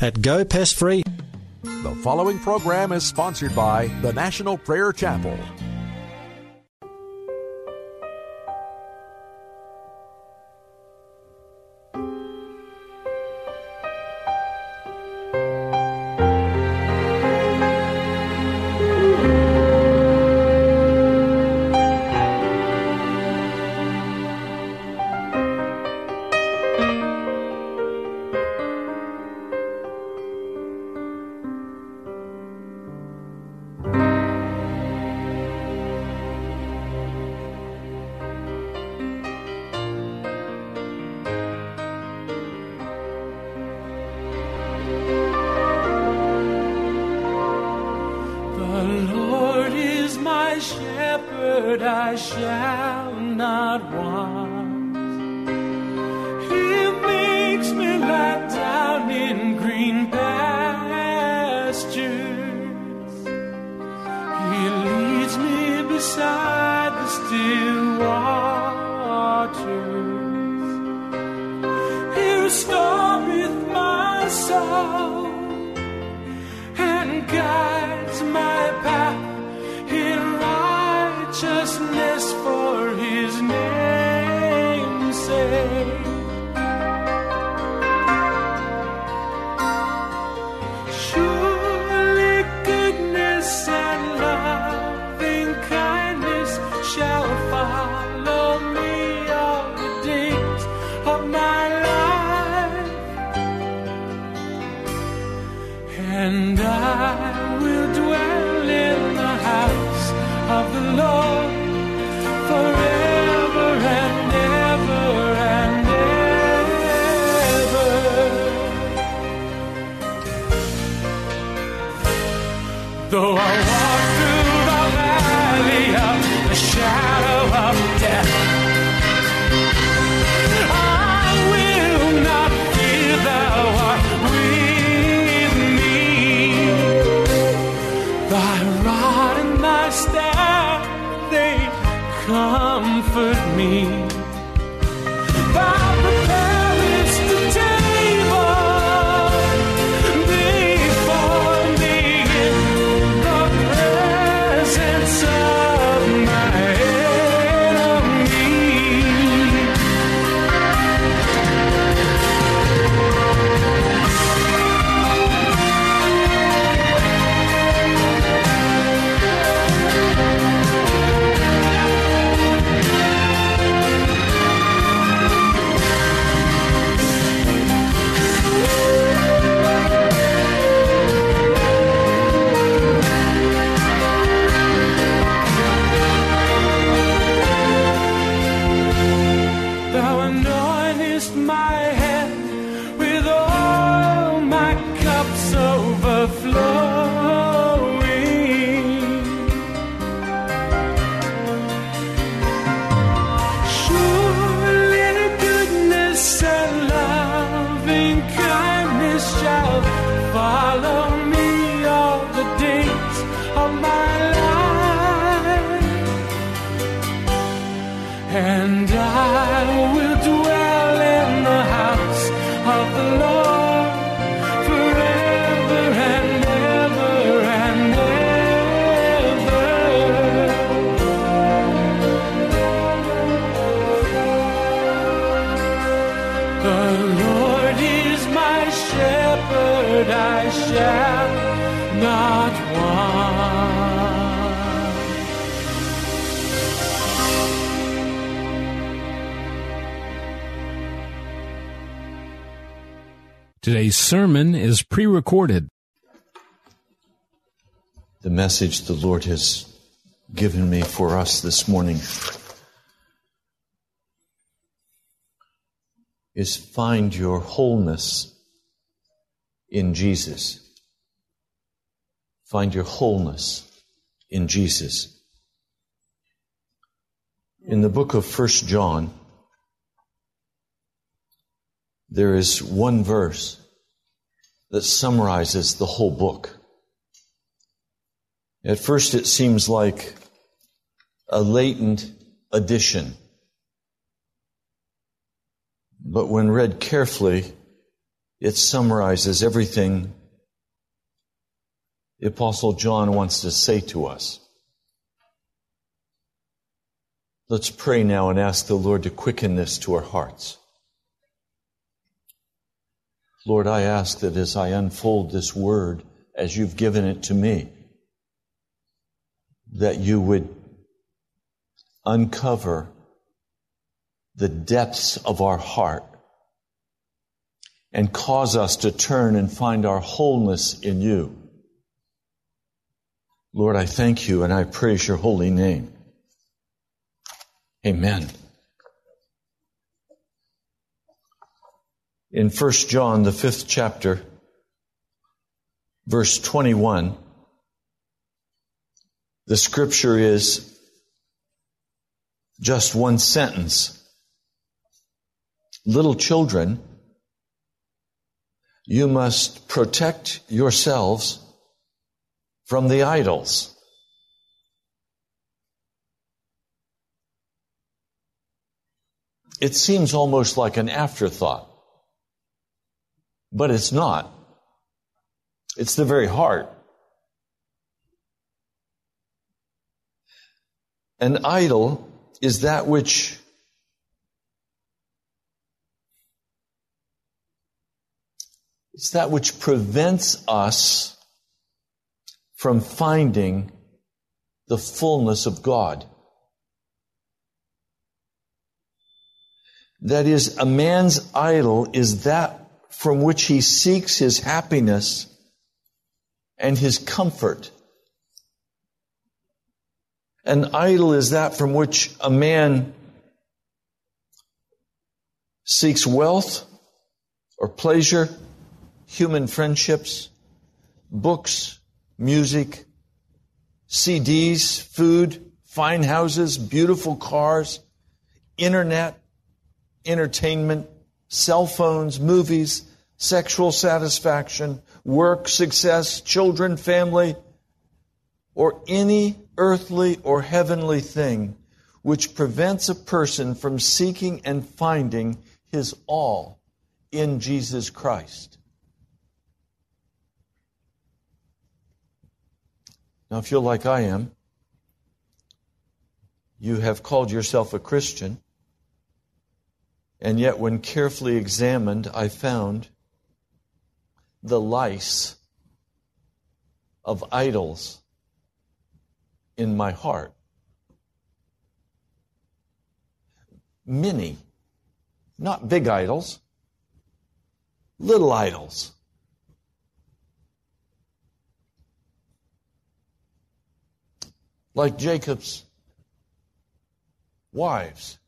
At Go Pest Free. The following program is sponsored by the National Prayer Chapel. Sermon is pre recorded. the message the Lord has given me for us this morning is find your wholeness in Jesus. Find your wholeness in Jesus. In the book of First John, there is one verse that summarizes the whole book. At first, it seems like a latent addition. But when read carefully, it summarizes everything the Apostle John wants to say to us. Let's pray now and ask the Lord to quicken this to our hearts. Lord, I ask that as I unfold this word as you've given it to me, that you would uncover the depths of our heart and cause us to turn and find our wholeness in you. Lord, I thank you and I praise your holy name. Amen. In 1 John, the fifth chapter, verse 21, the scripture is just one sentence. Little children, you must protect yourselves from the idols. It seems almost like an afterthought, but it's not. It's the very heart. An idol is that which it's that which prevents us from finding the fullness of God. That is, a man's idol is that from which he seeks his happiness and his comfort. An idol is that from which a man seeks wealth or pleasure, human friendships, books, music, CDs, food, fine houses, beautiful cars, internet, entertainment, cell phones, movies, sexual satisfaction, work, success, children, family, or any earthly or heavenly thing which prevents a person from seeking and finding his all in Jesus Christ. Now, if you're like I am, you have called yourself a Christian, and yet when carefully examined, I found the lice of idols in my heart. Many, not big idols, little idols. Like Jacob's wives,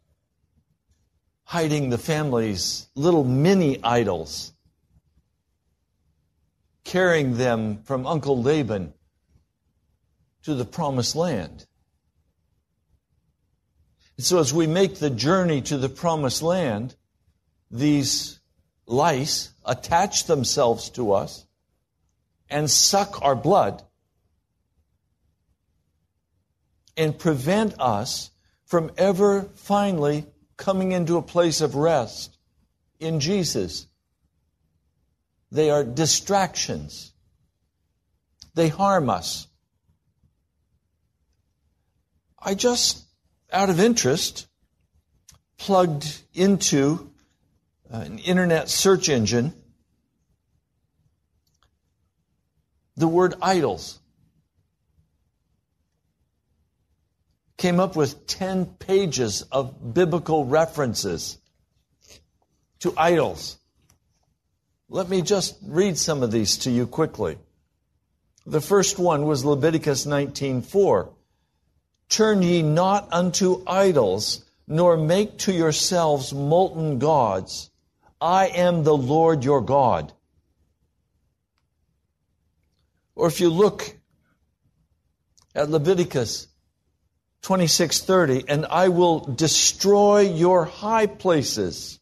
hiding the family's little mini idols, carrying them from Uncle Laban to the promised land. And so as we make the journey to the promised land, these lice attach themselves to us and suck our blood and prevent us from ever finally coming into a place of rest in Jesus. They are distractions. They harm us. I just, out of interest, plugged into an internet search engine the word idols. Came up with 10 pages of biblical references to idols. Let me just read some of these to you quickly. The first one was Leviticus 19:4. Turn ye not unto idols, nor make to yourselves molten gods. I am the Lord your God. Or if you look at Leviticus 26:30, and I will destroy your high places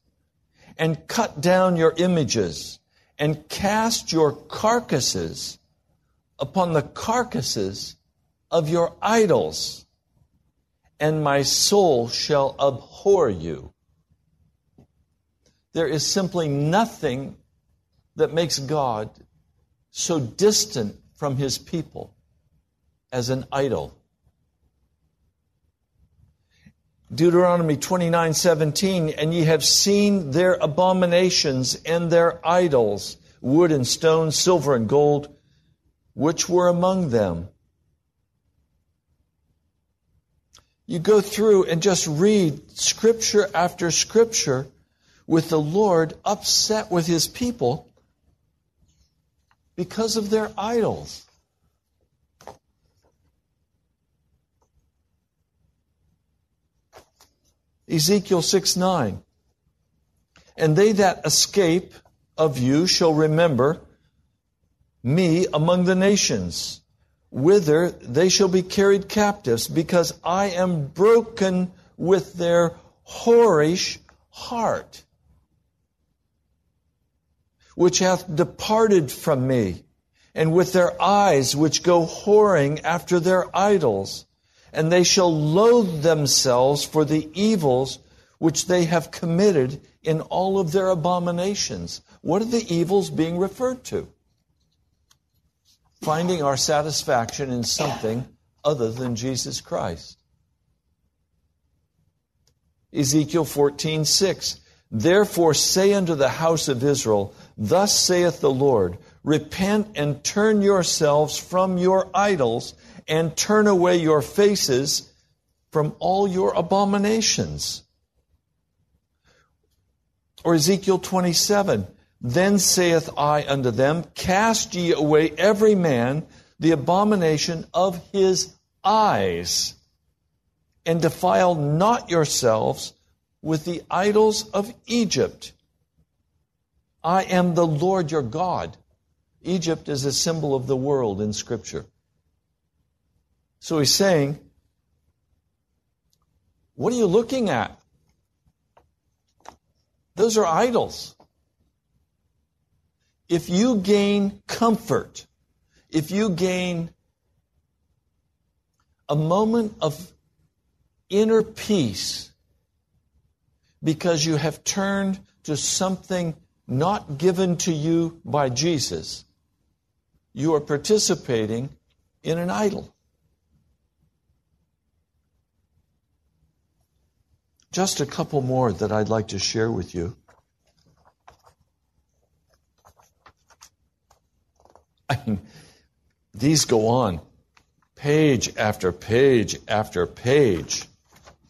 and cut down your images and cast your carcasses upon the carcasses of your idols, and my soul shall abhor you. There is simply nothing that makes God so distant from his people as an idol. Deuteronomy 29 17, and ye have seen their abominations and their idols, wood and stone, silver and gold, which were among them. You go through and just read scripture after scripture with the Lord upset with his people because of their idols. Ezekiel 6 9. And they that escape of you shall remember me among the nations, whither they shall be carried captives, because I am broken with their whorish heart, which hath departed from me, and with their eyes which go whoring after their idols and they shall loathe themselves for the evils which they have committed in all of their abominations. What are the evils being referred to? Finding our satisfaction in something other than Jesus Christ. Ezekiel 14, 6. Therefore say unto the house of Israel, Thus saith the Lord, Repent and turn yourselves from your idols and turn away your faces from all your abominations. Or Ezekiel 27, Then saith I unto them, Cast ye away every man the abomination of his eyes, and defile not yourselves with the idols of Egypt. I am the Lord your God. Egypt is a symbol of the world in Scripture. So he's saying, What are you looking at? Those are idols. If you gain comfort, if you gain a moment of inner peace because you have turned to something not given to you by Jesus, you are participating in an idol. Just a couple more that I'd like to share with you. I mean, these go on page after page after page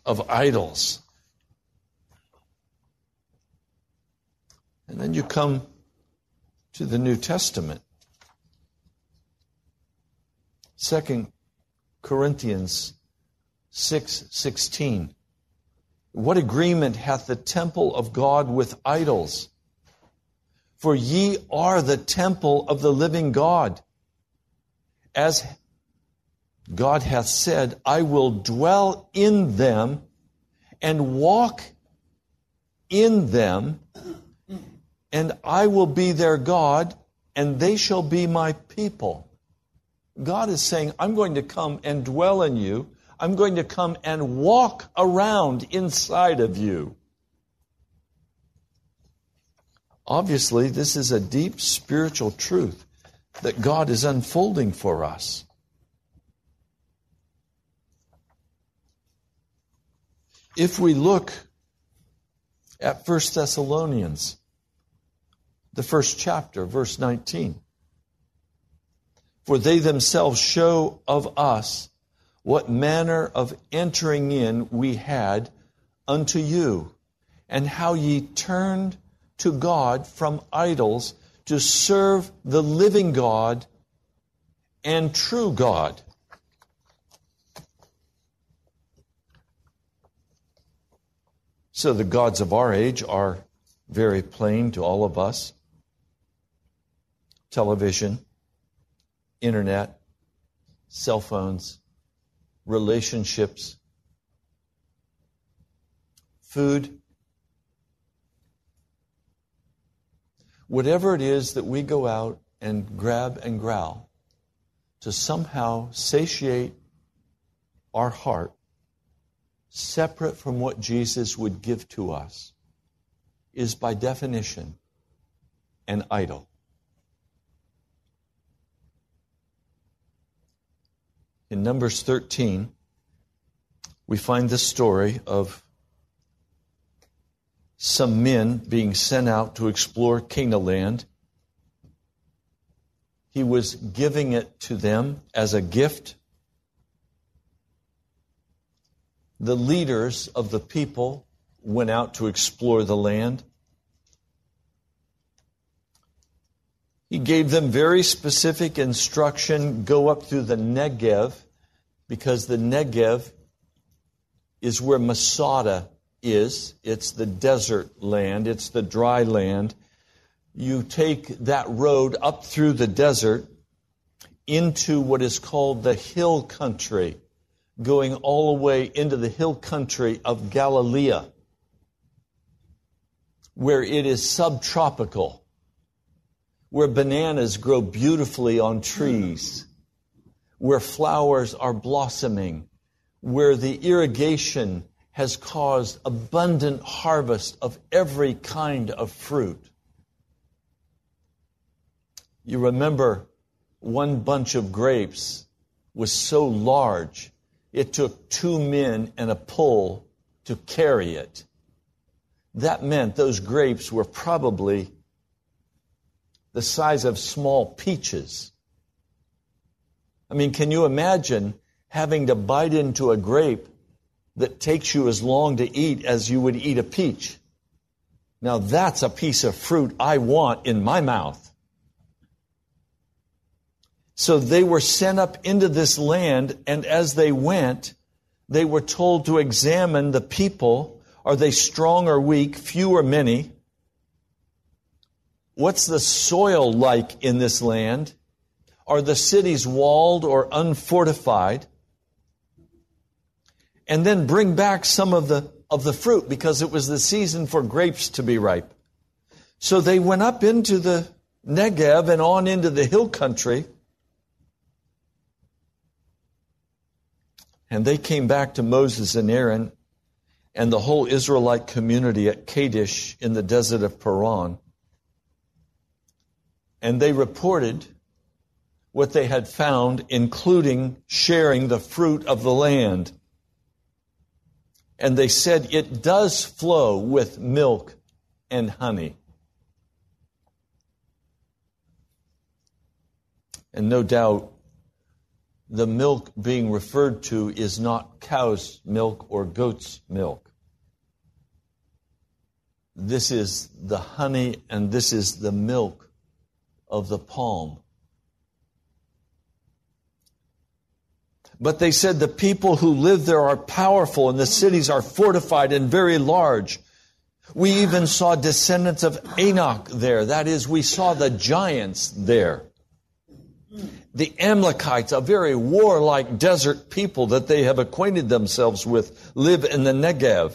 of idols. And then you come to the New Testament. Second Corinthians 6 16. What agreement hath the temple of God with idols? For ye are the temple of the living God. As God hath said, I will dwell in them and walk in them, and I will be their God, and they shall be my people. God is saying, I'm going to come and dwell in you I'm going to come and walk around inside of you. Obviously, this is a deep spiritual truth that God is unfolding for us. If we look at 1 Thessalonians, the first chapter, verse 19, for they themselves show of us what manner of entering in we had unto you, and how ye turned to God from idols to serve the living God and true God. So the gods of our age are very plain to all of us television, internet, cell phones, relationships, food. Whatever it is that we go out and grab and growl to somehow satiate our heart, separate from what Jesus would give to us, is by definition an idol. In Numbers 13, we find the story of some men being sent out to explore Canaan land. He was giving it to them as a gift. The leaders of the people went out to explore the land. He gave them very specific instruction go up through the Negev, because the Negev is where Masada is. It's the desert land, it's the dry land. You take that road up through the desert into what is called the hill country, going all the way into the hill country of Galilee, where it is subtropical where bananas grow beautifully on trees, where flowers are blossoming, where the irrigation has caused abundant harvest of every kind of fruit. You remember one bunch of grapes was so large, it took two men and a pole to carry it. That meant those grapes were probably the size of small peaches. I mean, can you imagine having to bite into a grape that takes you as long to eat as you would eat a peach? Now that's a piece of fruit I want in my mouth. So they were sent up into this land, and as they went, they were told to examine the people. Are they strong or weak, few or many? What's the soil like in this land? Are the cities walled or unfortified? And then bring back some of the, of the fruit because it was the season for grapes to be ripe. So they went up into the Negev and on into the hill country. And they came back to Moses and Aaron and the whole Israelite community at Kadesh in the desert of Paran and they reported what they had found, including sharing the fruit of the land. And they said it does flow with milk and honey. And no doubt the milk being referred to is not cow's milk or goat's milk. This is the honey and this is the milk of the palm. But they said the people who live there are powerful and the cities are fortified and very large. We even saw descendants of Anak there. That is, we saw the giants there. The Amalekites, a very warlike desert people that they have acquainted themselves with, live in the Negev.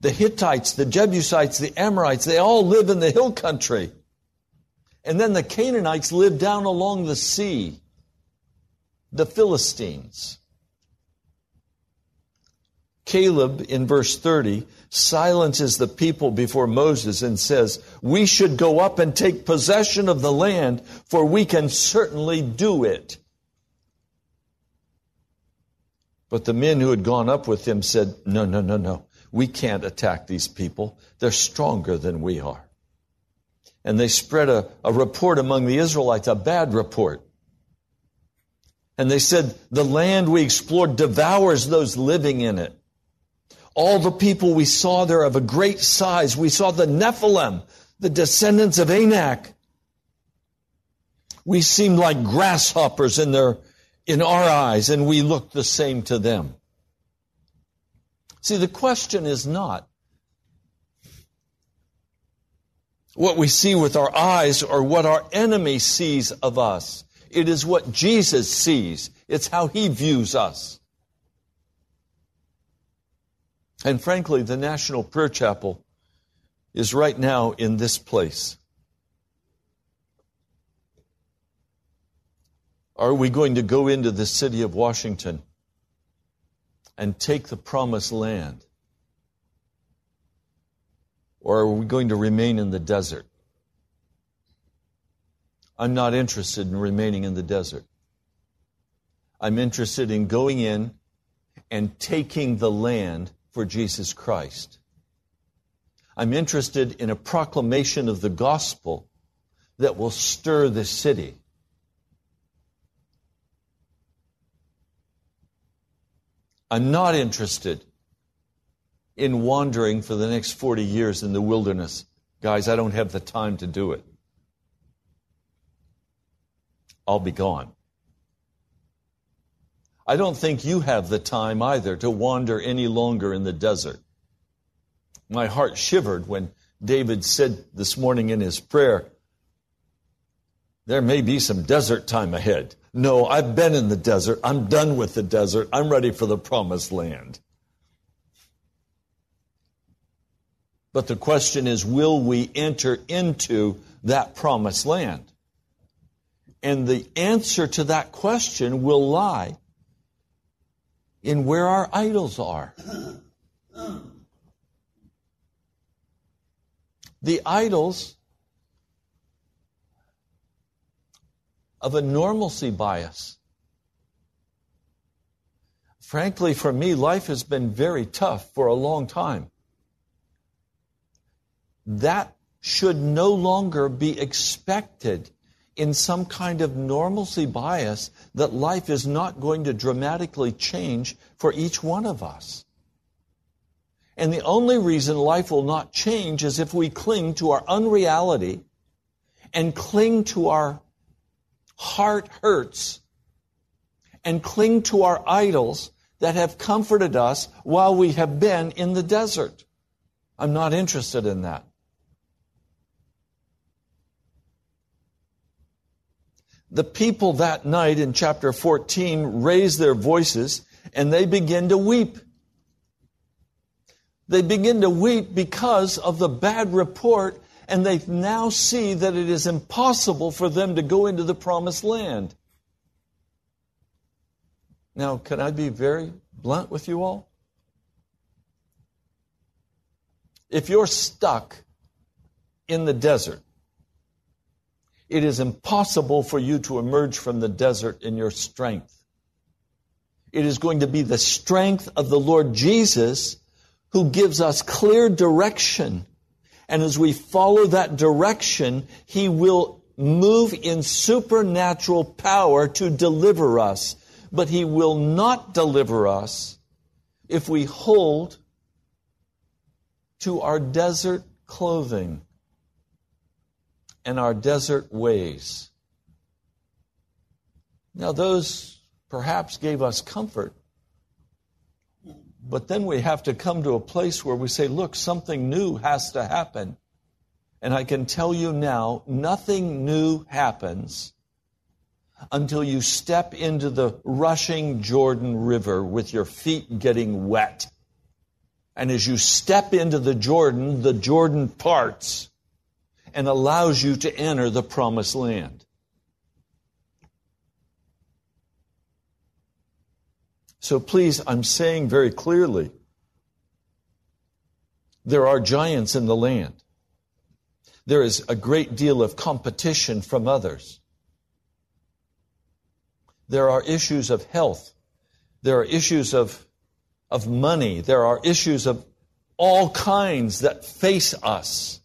The Hittites, the Jebusites, the Amorites, they all live in the hill country. And then the Canaanites live down along the sea, the Philistines. Caleb in verse 30 silences the people before Moses and says, We should go up and take possession of the land, for we can certainly do it. But the men who had gone up with him said, No, no, no, no. We can't attack these people. They're stronger than we are and they spread a, a report among the Israelites, a bad report. And they said, the land we explored devours those living in it. All the people we saw there of a great size. We saw the Nephilim, the descendants of Anak. We seemed like grasshoppers in their, in our eyes, and we looked the same to them. See, the question is not, what we see with our eyes or what our enemy sees of us. It is what Jesus sees. It's how he views us. And frankly, the National Prayer Chapel is right now in this place. Are we going to go into the city of Washington and take the promised land? Or are we going to remain in the desert? I'm not interested in remaining in the desert. I'm interested in going in and taking the land for Jesus Christ. I'm interested in a proclamation of the gospel that will stir the city. I'm not interested in wandering for the next 40 years in the wilderness. Guys, I don't have the time to do it. I'll be gone. I don't think you have the time either to wander any longer in the desert. My heart shivered when David said this morning in his prayer, There may be some desert time ahead. No, I've been in the desert. I'm done with the desert. I'm ready for the promised land. But the question is, will we enter into that promised land? And the answer to that question will lie in where our idols are. The idols of a normalcy bias. Frankly, for me, life has been very tough for a long time. That should no longer be expected in some kind of normalcy bias that life is not going to dramatically change for each one of us. And the only reason life will not change is if we cling to our unreality and cling to our heart hurts and cling to our idols that have comforted us while we have been in the desert. I'm not interested in that. The people that night in chapter 14 raise their voices and they begin to weep. They begin to weep because of the bad report and they now see that it is impossible for them to go into the promised land. Now, can I be very blunt with you all? If you're stuck in the desert, it is impossible for you to emerge from the desert in your strength. It is going to be the strength of the Lord Jesus who gives us clear direction. And as we follow that direction, He will move in supernatural power to deliver us. But He will not deliver us if we hold to our desert clothing and our desert ways. Now, those perhaps gave us comfort, but then we have to come to a place where we say, look, something new has to happen. And I can tell you now, nothing new happens until you step into the rushing Jordan River with your feet getting wet. And as you step into the Jordan, the Jordan parts and allows you to enter the promised land. So please, I'm saying very clearly there are giants in the land. There is a great deal of competition from others. There are issues of health. There are issues of, of money. There are issues of all kinds that face us.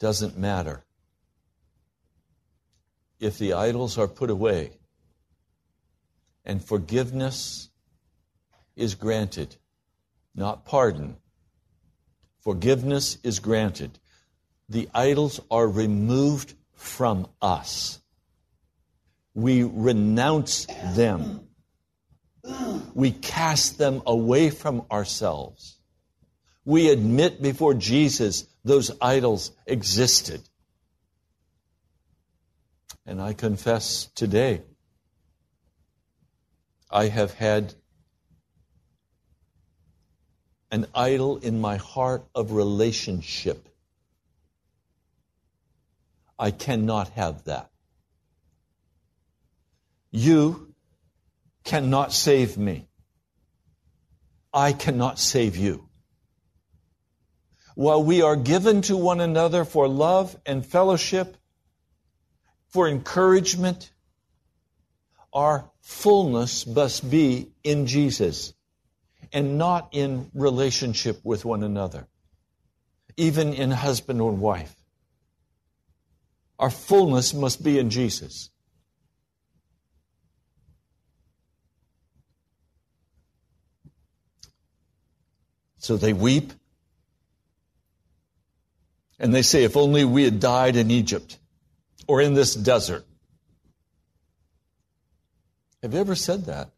Doesn't matter. If the idols are put away and forgiveness is granted, not pardon, forgiveness is granted, the idols are removed from us. We renounce them. We cast them away from ourselves We admit before Jesus those idols existed. And I confess today, I have had an idol in my heart of relationship. I cannot have that. You cannot save me. I cannot save you. While we are given to one another for love and fellowship, for encouragement, our fullness must be in Jesus and not in relationship with one another, even in husband or wife. Our fullness must be in Jesus. So they weep. And they say, if only we had died in Egypt or in this desert. Have you ever said that?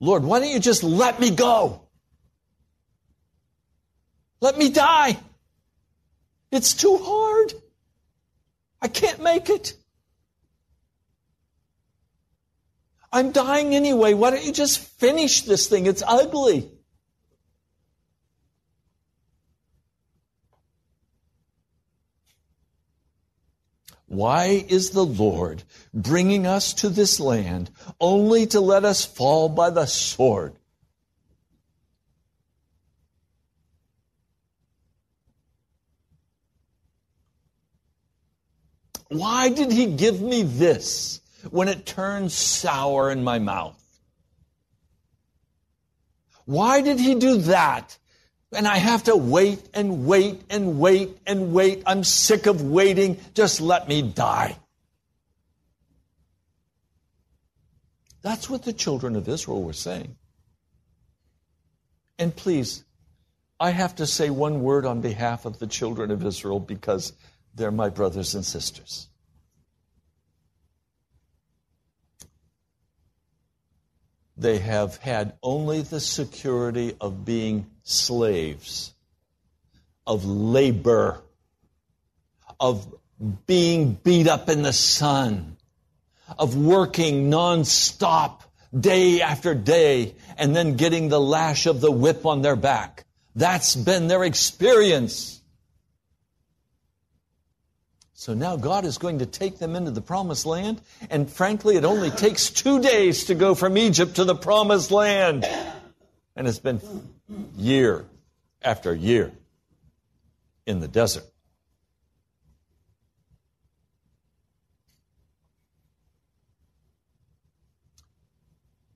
Lord, why don't you just let me go? Let me die. It's too hard. I can't make it. I'm dying anyway. Why don't you just finish this thing? It's ugly. Why is the Lord bringing us to this land only to let us fall by the sword? Why did he give me this when it turns sour in my mouth? Why did he do that and I have to wait and wait and wait and wait. I'm sick of waiting. Just let me die. That's what the children of Israel were saying. And please, I have to say one word on behalf of the children of Israel because they're my brothers and sisters. They have had only the security of being slaves, of labor, of being beat up in the sun, of working nonstop day after day, and then getting the lash of the whip on their back. That's been their experience. So now God is going to take them into the promised land. And frankly, it only takes two days to go from Egypt to the promised land. And it's been year after year in the desert.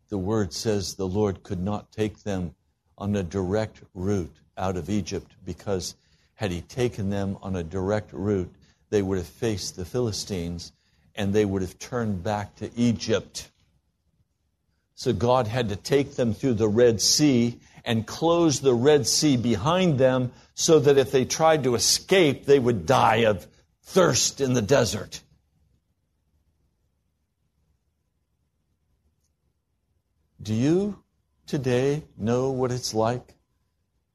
The word says the Lord could not take them on a direct route out of Egypt because had he taken them on a direct route, they would have faced the Philistines and they would have turned back to Egypt. So God had to take them through the Red Sea and close the Red Sea behind them so that if they tried to escape, they would die of thirst in the desert. Do you today know what it's like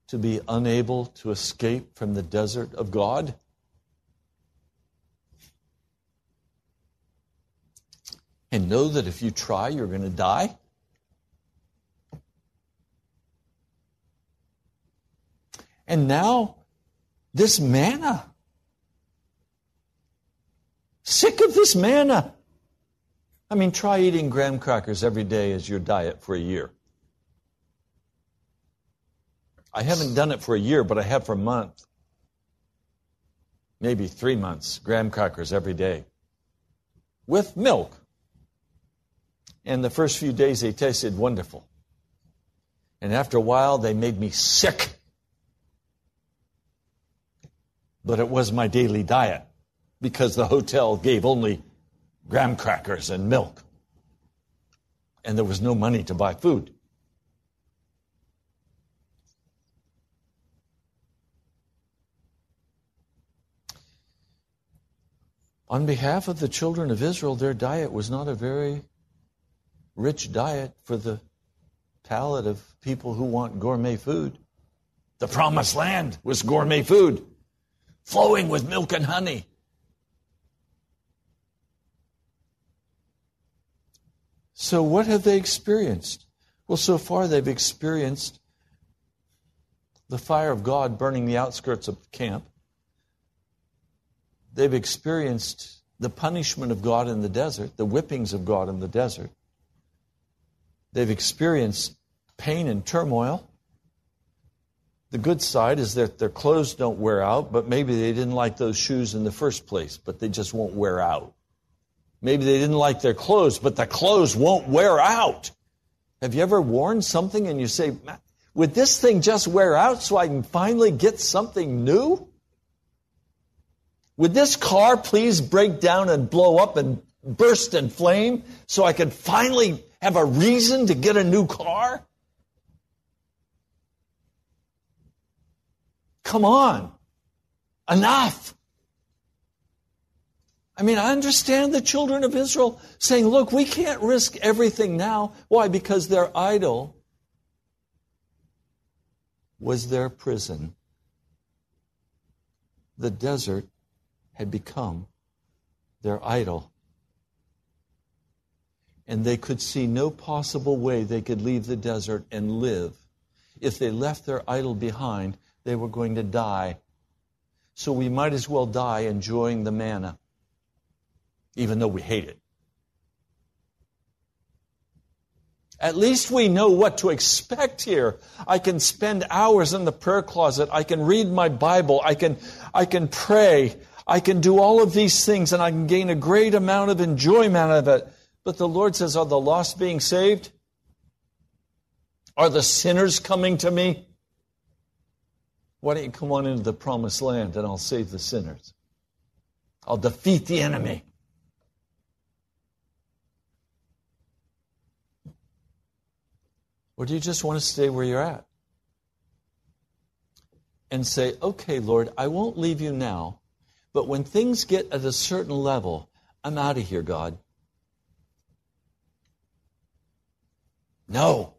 to be unable to escape from the desert of God? and know that if you try, you're going to die? And now, this manna. Sick of this manna. I mean, try eating graham crackers every day as your diet for a year. I haven't done it for a year, but I have for a month. Maybe three months, graham crackers every day. With milk. And the first few days, they tasted wonderful. And after a while, they made me sick. But it was my daily diet because the hotel gave only graham crackers and milk. And there was no money to buy food. On behalf of the children of Israel, their diet was not a very rich diet for the palate of people who want gourmet food. The promised land was gourmet food, flowing with milk and honey. So, what have they experienced? Well, so far they've experienced the fire of God burning the outskirts of the camp. They've experienced the punishment of God in the desert, the whippings of God in the desert. They've experienced pain and turmoil. The good side is that their clothes don't wear out, but maybe they didn't like those shoes in the first place, but they just won't wear out. Maybe they didn't like their clothes, but the clothes won't wear out. Have you ever worn something and you say, would this thing just wear out so I can finally get something new? Would this car please break down and blow up and burst in flame so I could finally have a reason to get a new car? Come on. Enough. I mean, I understand the children of Israel saying, look, we can't risk everything now. Why? Because their idol was their prison. The desert had become their idol. And they could see no possible way they could leave the desert and live. If they left their idol behind, they were going to die. So we might as well die enjoying the manna, even though we hate it. At least we know what to expect here. I can spend hours in the prayer closet. I can read my Bible. I can, I can pray. I can do all of these things and I can gain a great amount of enjoyment out of it. But the Lord says, Are the lost being saved? Are the sinners coming to me? Why don't you come on into the promised land and I'll save the sinners? I'll defeat the enemy. Or do you just want to stay where you're at? And say, okay, Lord, I won't leave you now, but when things get at a certain level, I'm out of here, God. No.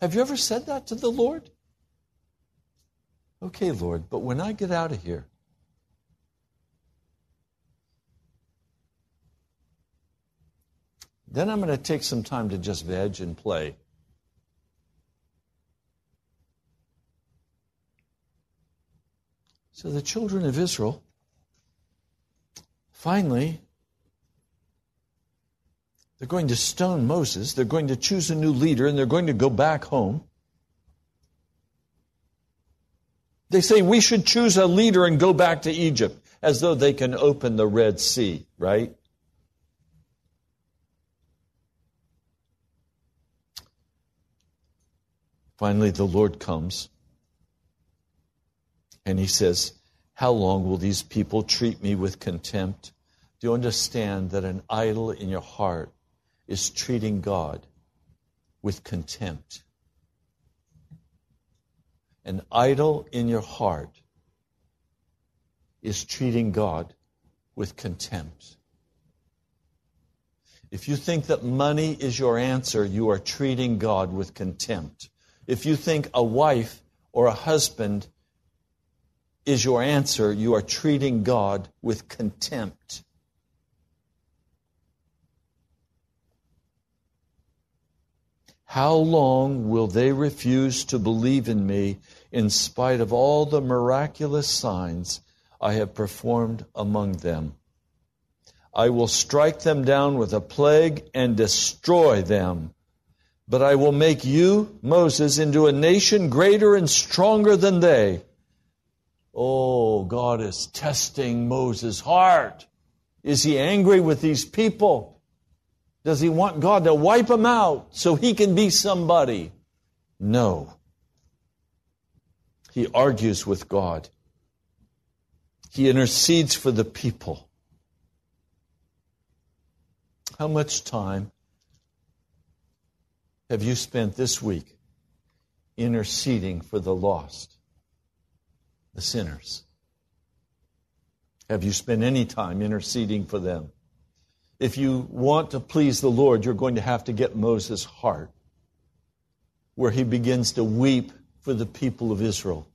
Have you ever said that to the Lord? Okay, Lord, but when I get out of here, then I'm going to take some time to just veg and play. So the children of Israel finally they're going to stone Moses, they're going to choose a new leader and they're going to go back home. They say we should choose a leader and go back to Egypt as though they can open the Red Sea, right? Finally, the Lord comes and he says, How long will these people treat me with contempt? Do you understand that an idol in your heart is treating God with contempt? An idol in your heart is treating God with contempt. If you think that money is your answer, you are treating God with contempt. If you think a wife or a husband is your answer, you are treating God with contempt. How long will they refuse to believe in me in spite of all the miraculous signs I have performed among them? I will strike them down with a plague and destroy them. But I will make you, Moses, into a nation greater and stronger than they Oh, God is testing Moses' heart. Is he angry with these people? Does he want God to wipe him out so he can be somebody? No. He argues with God. He intercedes for the people. How much time have you spent this week interceding for the lost? the sinners? Have you spent any time interceding for them? If you want to please the Lord, you're going to have to get Moses' heart. where he begins to weep for the people of Israel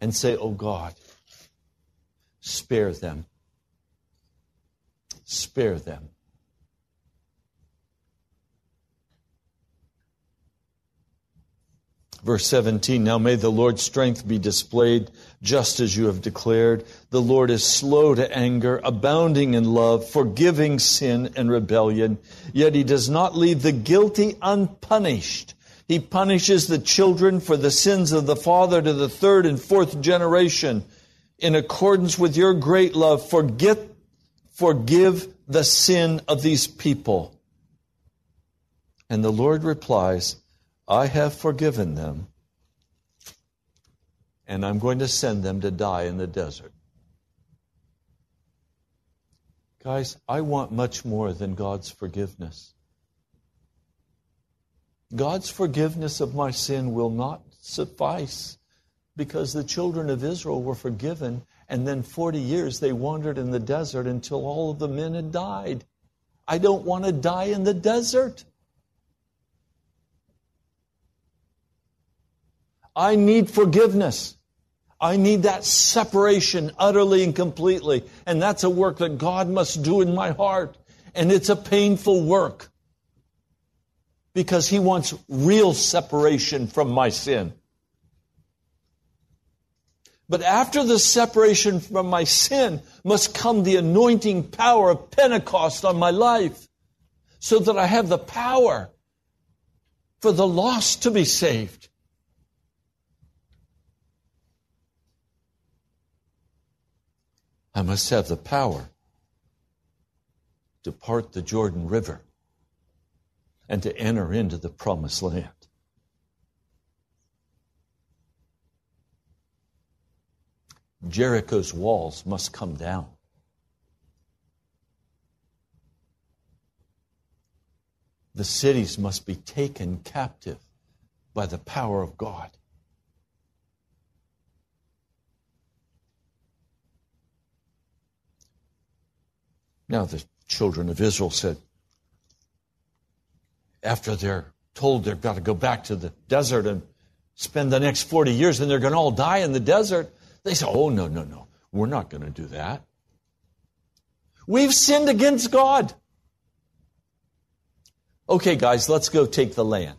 and say, Oh God, spare them. Spare them. Verse 17 Now may the Lord's strength be displayed just as you have declared. The Lord is slow to anger, abounding in love, forgiving sin and rebellion. Yet he does not leave the guilty unpunished. He punishes the children for the sins of the father to the third and fourth generation. In accordance with your great love, forget, forgive the sin of these people. And the Lord replies, I have forgiven them, and I'm going to send them to die in the desert. Guys, I want much more than God's forgiveness. God's forgiveness of my sin will not suffice because the children of Israel were forgiven, and then 40 years they wandered in the desert until all of the men had died. I don't want to die in the desert. I need forgiveness. I need that separation utterly and completely. And that's a work that God must do in my heart. And it's a painful work because He wants real separation from my sin. But after the separation from my sin must come the anointing power of Pentecost on my life so that I have the power for the lost to be saved I must have the power to part the Jordan River and to enter into the promised land. Jericho's walls must come down. The cities must be taken captive by the power of God. Now, the children of Israel said, after they're told they've got to go back to the desert and spend the next 40 years and they're going to all die in the desert, they say, oh, no, no, no, we're not going to do that. We've sinned against God. Okay, guys, let's go take the land.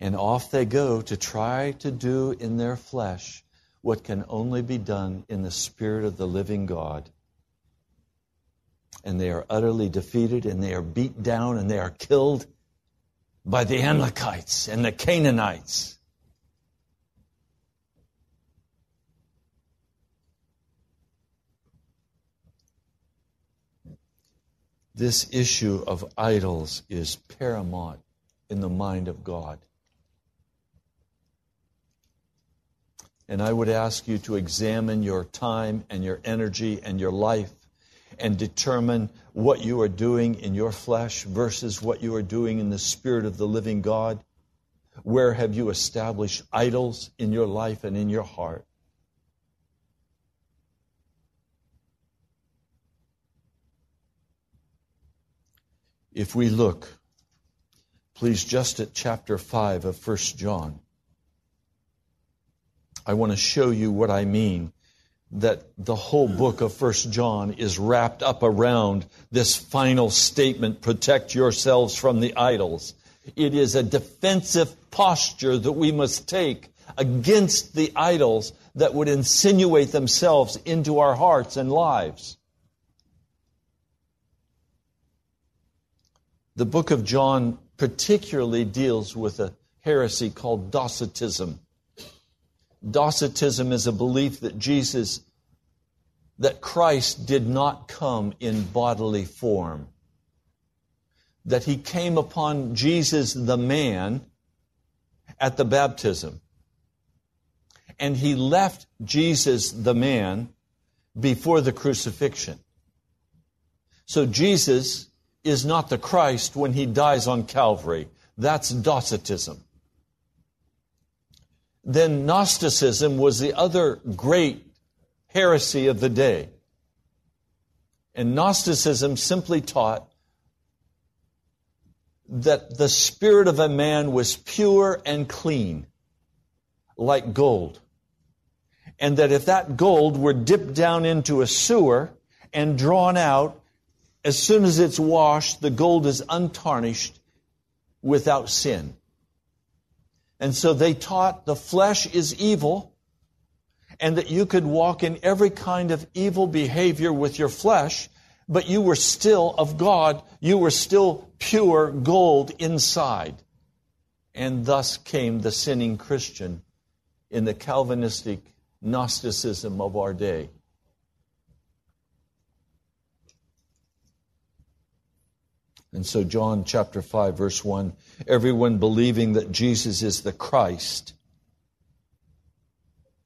And off they go to try to do in their flesh what can only be done in the Spirit of the living God and they are utterly defeated and they are beat down and they are killed by the Amalekites and the Canaanites. This issue of idols is paramount in the mind of God. And I would ask you to examine your time and your energy and your life and determine what you are doing in your flesh versus what you are doing in the Spirit of the living God? Where have you established idols in your life and in your heart? If we look, please, just at chapter 5 of 1 John, I want to show you what I mean that the whole book of First John is wrapped up around this final statement, protect yourselves from the idols. It is a defensive posture that we must take against the idols that would insinuate themselves into our hearts and lives. The book of John particularly deals with a heresy called Docetism. Docetism is a belief that Jesus, that Christ did not come in bodily form. That he came upon Jesus the man at the baptism. And he left Jesus the man before the crucifixion. So Jesus is not the Christ when he dies on Calvary. That's Docetism. Then Gnosticism was the other great heresy of the day. And Gnosticism simply taught that the spirit of a man was pure and clean, like gold. And that if that gold were dipped down into a sewer and drawn out, as soon as it's washed, the gold is untarnished without sin. And so they taught the flesh is evil and that you could walk in every kind of evil behavior with your flesh, but you were still of God. You were still pure gold inside. And thus came the sinning Christian in the Calvinistic Gnosticism of our day. And so, John chapter 5, verse 1 everyone believing that Jesus is the Christ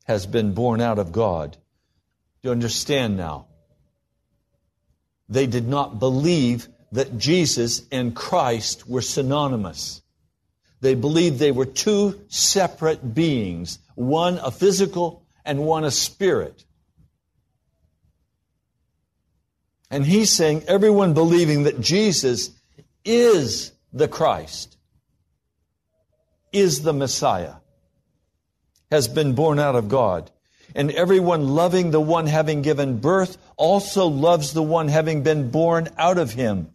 has been born out of God. Do you understand now? They did not believe that Jesus and Christ were synonymous. They believed they were two separate beings, one a physical and one a spirit. And he's saying everyone believing that Jesus is the Christ, is the Messiah, has been born out of God. And everyone loving the one having given birth also loves the one having been born out of him.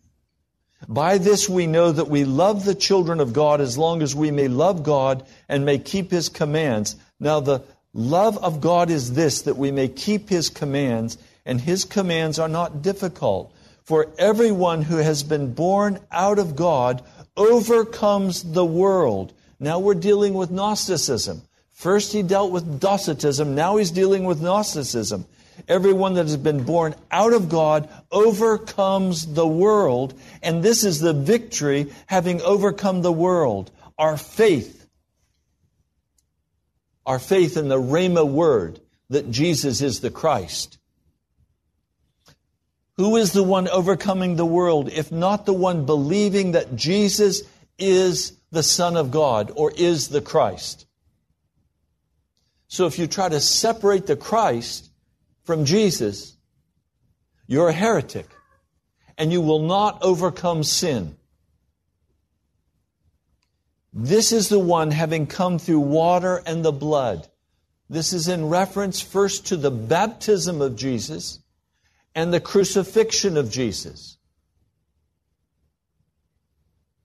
By this we know that we love the children of God as long as we may love God and may keep his commands. Now the love of God is this, that we may keep his commands, and his commands are not difficult. For everyone who has been born out of God overcomes the world. Now we're dealing with Gnosticism. First he dealt with Docetism, now he's dealing with Gnosticism. Everyone that has been born out of God overcomes the world, and this is the victory having overcome the world. Our faith. Our faith in the Rhema word that Jesus is the Christ. Who is the one overcoming the world if not the one believing that Jesus is the Son of God or is the Christ? So if you try to separate the Christ from Jesus, you're a heretic and you will not overcome sin. This is the one having come through water and the blood. This is in reference first to the baptism of Jesus and the crucifixion of Jesus.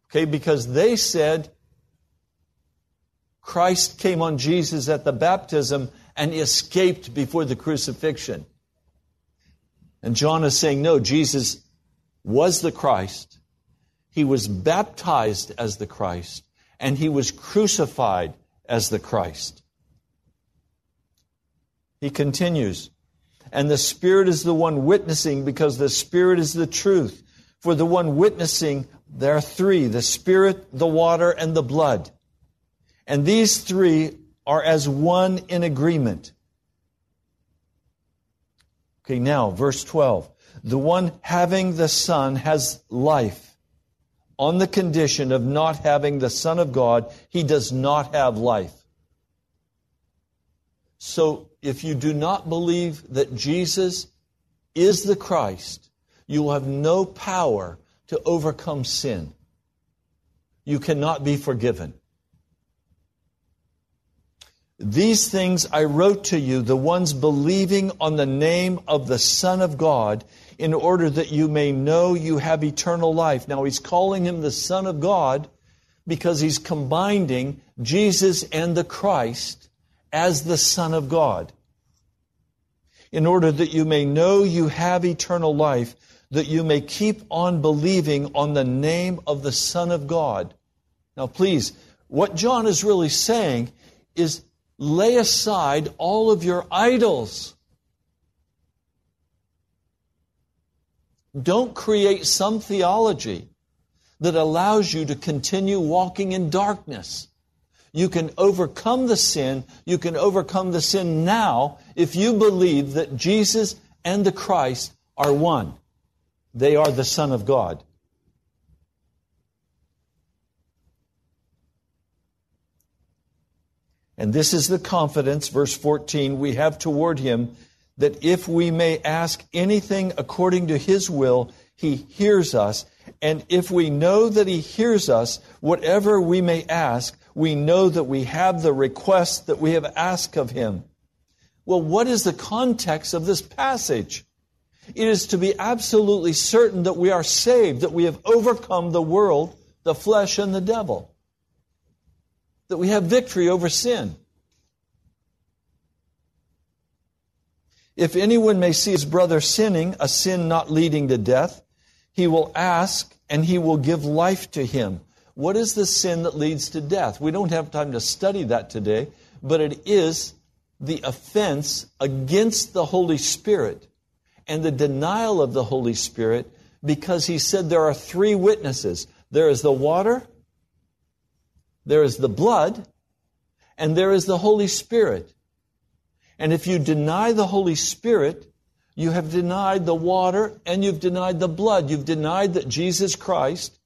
Okay, because they said Christ came on Jesus at the baptism and escaped before the crucifixion. And John is saying, no, Jesus was the Christ. He was baptized as the Christ, and he was crucified as the Christ. He continues, and the Spirit is the one witnessing because the Spirit is the truth. For the one witnessing, there are three the Spirit, the water, and the blood. And these three are as one in agreement. Okay, now, verse 12. The one having the Son has life. On the condition of not having the Son of God, he does not have life. So if you do not believe that Jesus is the Christ, you will have no power to overcome sin. You cannot be forgiven. These things I wrote to you, the ones believing on the name of the Son of God, in order that you may know you have eternal life. Now he's calling him the Son of God because he's combining Jesus and the Christ as the Son of God in order that you may know you have eternal life, that you may keep on believing on the name of the Son of God. Now, please, what John is really saying is lay aside all of your idols. Don't create some theology that allows you to continue walking in darkness. You can overcome the sin. You can overcome the sin now if you believe that Jesus and the Christ are one. They are the Son of God. And this is the confidence, verse 14, we have toward him that if we may ask anything according to his will, he hears us. And if we know that he hears us, whatever we may ask, we know that we have the request that we have asked of him. Well, what is the context of this passage? It is to be absolutely certain that we are saved, that we have overcome the world, the flesh, and the devil, that we have victory over sin. If anyone may see his brother sinning, a sin not leading to death, he will ask and he will give life to him. What is the sin that leads to death? We don't have time to study that today, but it is the offense against the Holy Spirit and the denial of the Holy Spirit because he said there are three witnesses there is the water, there is the blood, and there is the Holy Spirit. And if you deny the Holy Spirit, you have denied the water and you've denied the blood. You've denied that Jesus Christ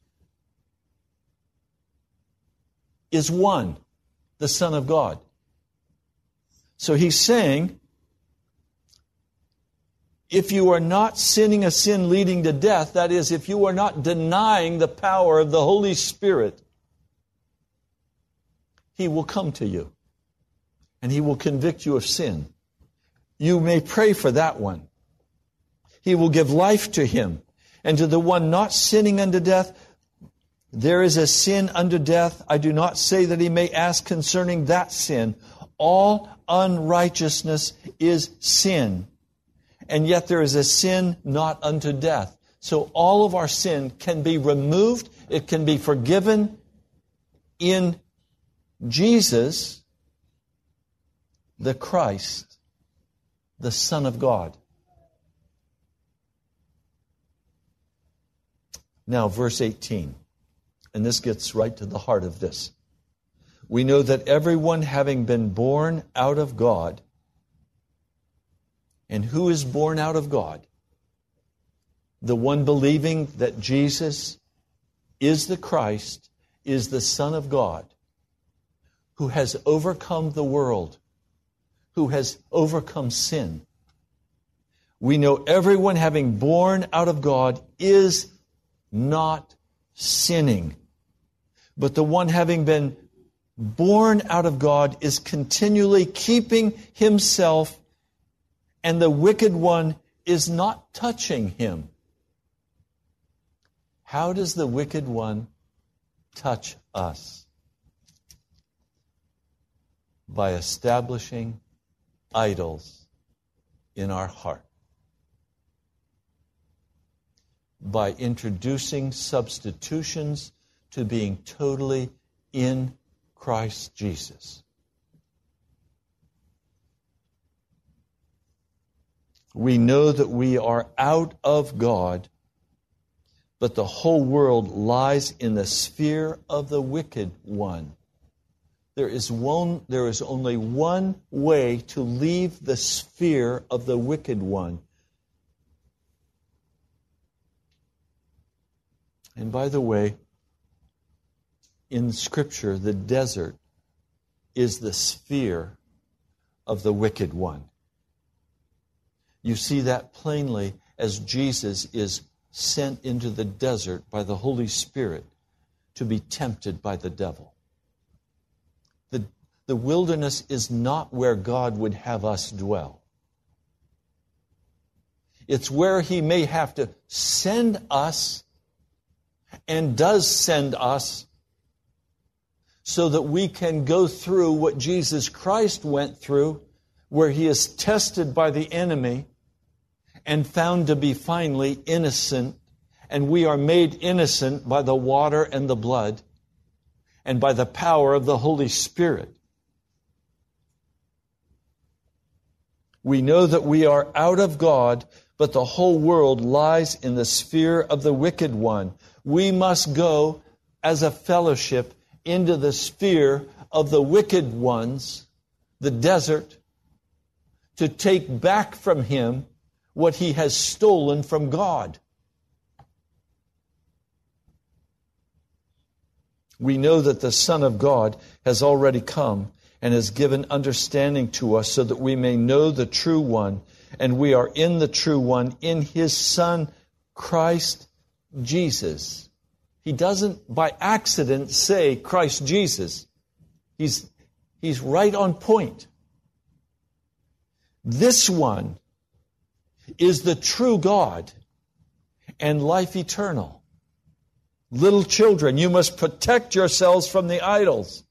is one, the Son of God. So he's saying, if you are not sinning a sin leading to death, that is, if you are not denying the power of the Holy Spirit, He will come to you and He will convict you of sin. You may pray for that one. He will give life to him. And to the one not sinning unto death, there is a sin unto death. I do not say that he may ask concerning that sin. All unrighteousness is sin and yet there is a sin not unto death. So all of our sin can be removed, it can be forgiven in Jesus, the Christ, the Son of God. Now, verse 18, and this gets right to the heart of this. We know that everyone having been born out of God and who is born out of God? The one believing that Jesus is the Christ, is the Son of God, who has overcome the world, who has overcome sin. We know everyone having born out of God is not sinning. But the one having been born out of God is continually keeping himself and the wicked one is not touching him. How does the wicked one touch us? By establishing idols in our heart. By introducing substitutions to being totally in Christ Jesus. we know that we are out of God, but the whole world lies in the sphere of the wicked one. There is, one, there is only one way to leave the sphere of the wicked one. And by the way, in Scripture, the desert is the sphere of the wicked one. You see that plainly as Jesus is sent into the desert by the Holy Spirit to be tempted by the devil. The, the wilderness is not where God would have us dwell. It's where He may have to send us and does send us so that we can go through what Jesus Christ went through, where He is tested by the enemy and found to be finally innocent, and we are made innocent by the water and the blood and by the power of the Holy Spirit. We know that we are out of God, but the whole world lies in the sphere of the wicked one. We must go as a fellowship into the sphere of the wicked ones, the desert, to take back from him what he has stolen from God. We know that the Son of God has already come and has given understanding to us so that we may know the true one and we are in the true one, in his Son, Christ Jesus. He doesn't by accident say Christ Jesus. He's, he's right on point. This one is the true God and life eternal. Little children, you must protect yourselves from the idols.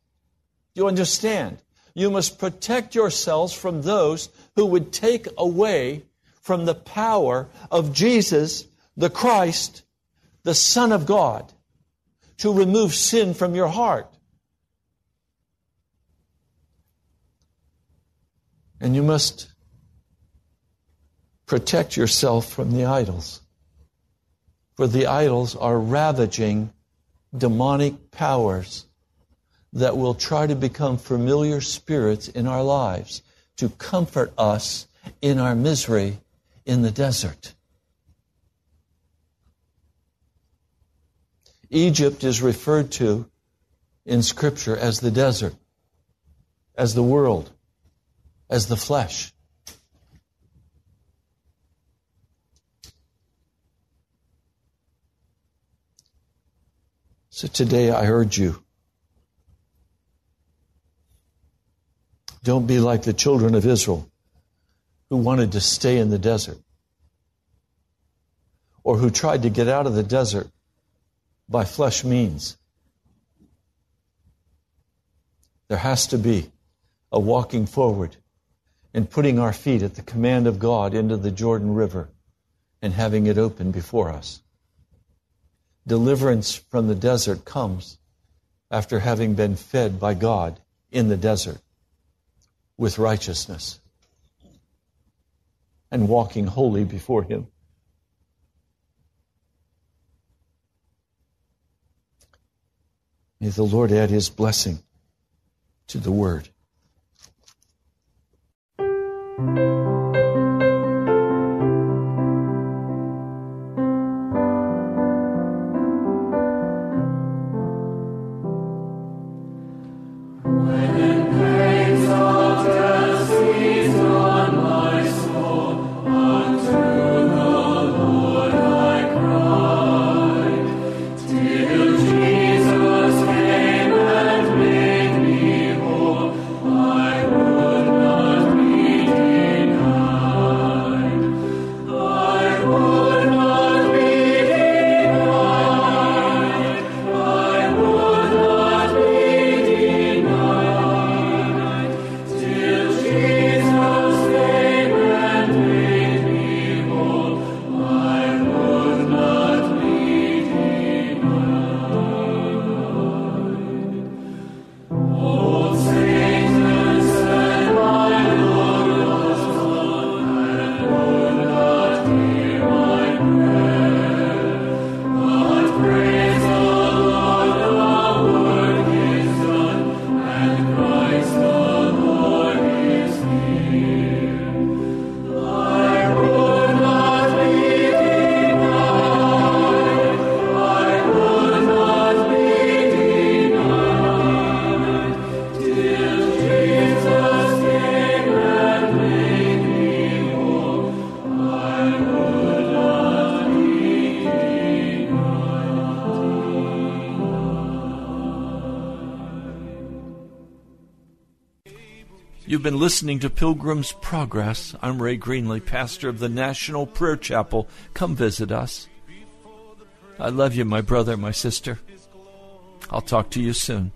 Do you understand? You must protect yourselves from those who would take away from the power of Jesus, the Christ, the Son of God, to remove sin from your heart. And you must protect yourself from the idols. For the idols are ravaging demonic powers that will try to become familiar spirits in our lives to comfort us in our misery in the desert. Egypt is referred to in Scripture as the desert, as the world, as the flesh. So today I urge you don't be like the children of Israel who wanted to stay in the desert or who tried to get out of the desert by flesh means. There has to be a walking forward and putting our feet at the command of God into the Jordan River and having it open before us. Deliverance from the desert comes after having been fed by God in the desert with righteousness and walking holy before Him. May the Lord add His blessing to the word. Listening to Pilgrim's Progress. I'm Ray Greenley, pastor of the National Prayer Chapel. Come visit us. I love you, my brother, my sister. I'll talk to you soon.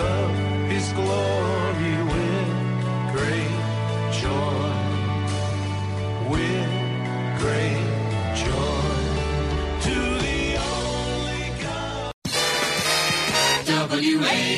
Of his glory with great joy. With great joy. To the only God. Three